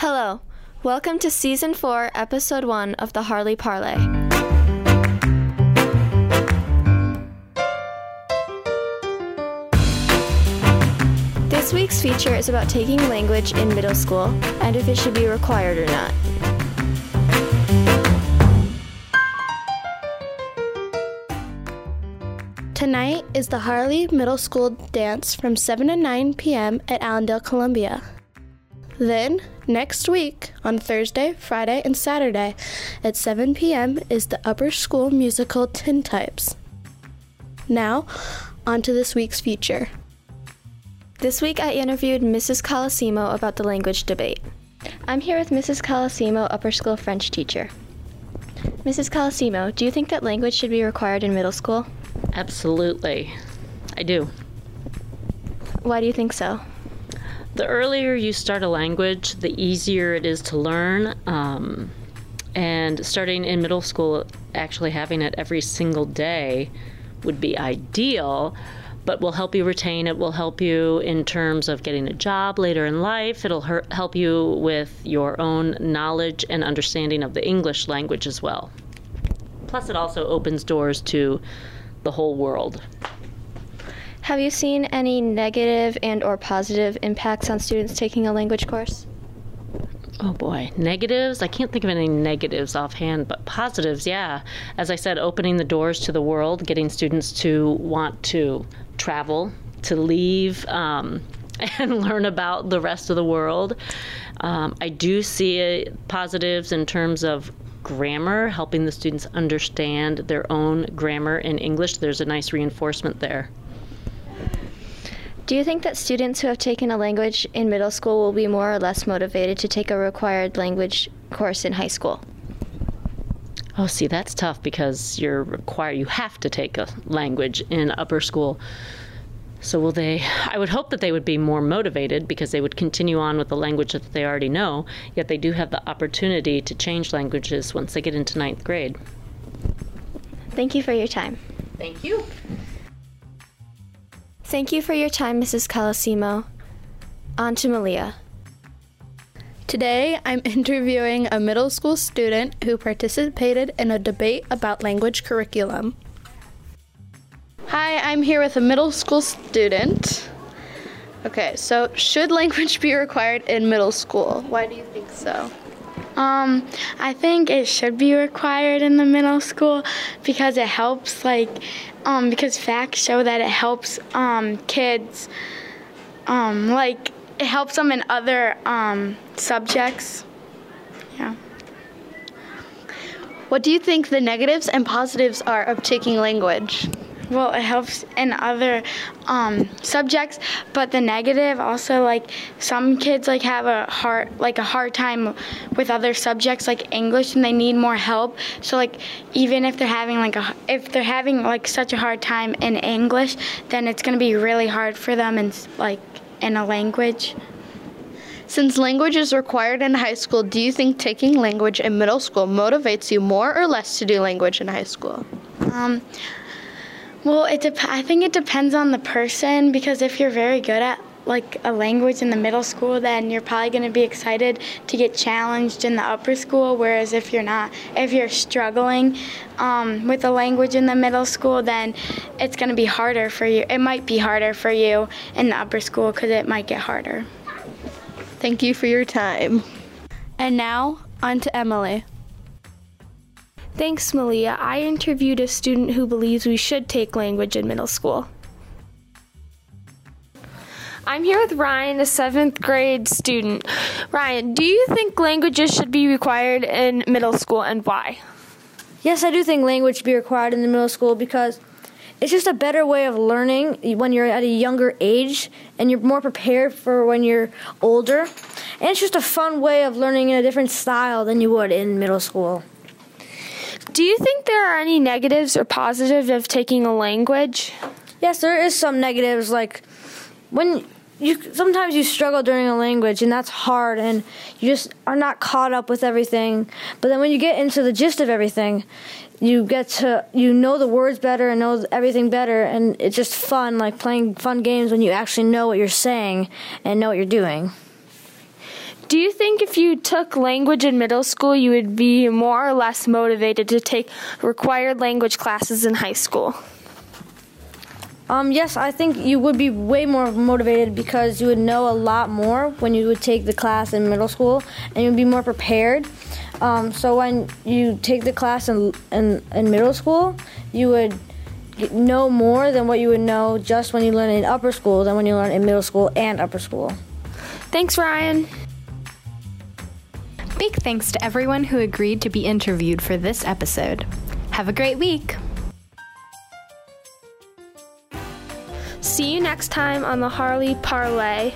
Hello. Welcome to Season 4, Episode 1 of the Harley Parlay. This week's feature is about taking language in middle school and if it should be required or not. Tonight is the Harley Middle School dance from 7 to 9 p.m. at Allendale, Columbia. Then, next week, on Thursday, Friday, and Saturday at 7 p.m., is the Upper School musical Tintypes. Now, on to this week's feature. This week I interviewed Mrs. Colosimo about the language debate. I'm here with Mrs. Colosimo, upper school French teacher. Mrs. Colosimo, do you think that language should be required in middle school? Absolutely. I do. Why do you think so? The earlier you start a language, the easier it is to learn. Um, and starting in middle school, actually having it every single day would be ideal, but will help you retain it, will help you in terms of getting a job later in life. It'll help you with your own knowledge and understanding of the English language as well. Plus, it also opens doors to the whole world. Have you seen any negative and or positive impacts on students taking a language course? Oh boy, negatives? I can't think of any negatives offhand, but positives, yeah. As I said, opening the doors to the world, getting students to want to travel, to leave, um, and learn about the rest of the world. Um, I do see positives in terms of grammar, helping the students understand their own grammar in English. There's a nice reinforcement there. Do you think that students who have taken a language in middle school will be more or less motivated to take a required language course in high school? Oh, see, that's tough because you're required, you have to take a language in upper school. So, will they? I would hope that they would be more motivated because they would continue on with the language that they already know, yet they do have the opportunity to change languages once they get into ninth grade. Thank you for your time. Thank you. Thank you for your time, Mrs. Colosimo. On to Malia. Today, I'm interviewing a middle school student who participated in a debate about language curriculum. Hi, I'm here with a middle school student. Okay, so should language be required in middle school? Why do you think so? Um, I think it should be required in the middle school because it helps, like, um, because facts show that it helps um, kids, um, like, it helps them in other um, subjects. Yeah. What do you think the negatives and positives are of taking language? Well it helps in other um, subjects but the negative also like some kids like have a hard like a hard time with other subjects like english and they need more help so like even if they're having like a if they're having like such a hard time in english then it's going to be really hard for them in like in a language since language is required in high school, do you think taking language in middle school motivates you more or less to do language in high school? Um, well, it dep- I think it depends on the person because if you're very good at like a language in the middle school, then you're probably going to be excited to get challenged in the upper school. Whereas if you're not, if you're struggling um, with a language in the middle school, then it's going to be harder for you. It might be harder for you in the upper school because it might get harder. Thank you for your time. And now, on to Emily. Thanks, Malia. I interviewed a student who believes we should take language in middle school. I'm here with Ryan, a seventh grade student. Ryan, do you think languages should be required in middle school and why? Yes, I do think language should be required in the middle school because it's just a better way of learning when you're at a younger age and you're more prepared for when you're older. And it's just a fun way of learning in a different style than you would in middle school. Do you think there are any negatives or positives of taking a language? Yes, there is some negatives like when you sometimes you struggle during a language and that's hard and you just are not caught up with everything. But then when you get into the gist of everything, you get to you know the words better and know everything better and it's just fun like playing fun games when you actually know what you're saying and know what you're doing. Do you think if you took language in middle school, you would be more or less motivated to take required language classes in high school? Um, yes, I think you would be way more motivated because you would know a lot more when you would take the class in middle school and you'd be more prepared. Um, so when you take the class in, in, in middle school, you would know more than what you would know just when you learn in upper school than when you learn in middle school and upper school. Thanks, Ryan. Big thanks to everyone who agreed to be interviewed for this episode. Have a great week. See you next time on the Harley Parlay.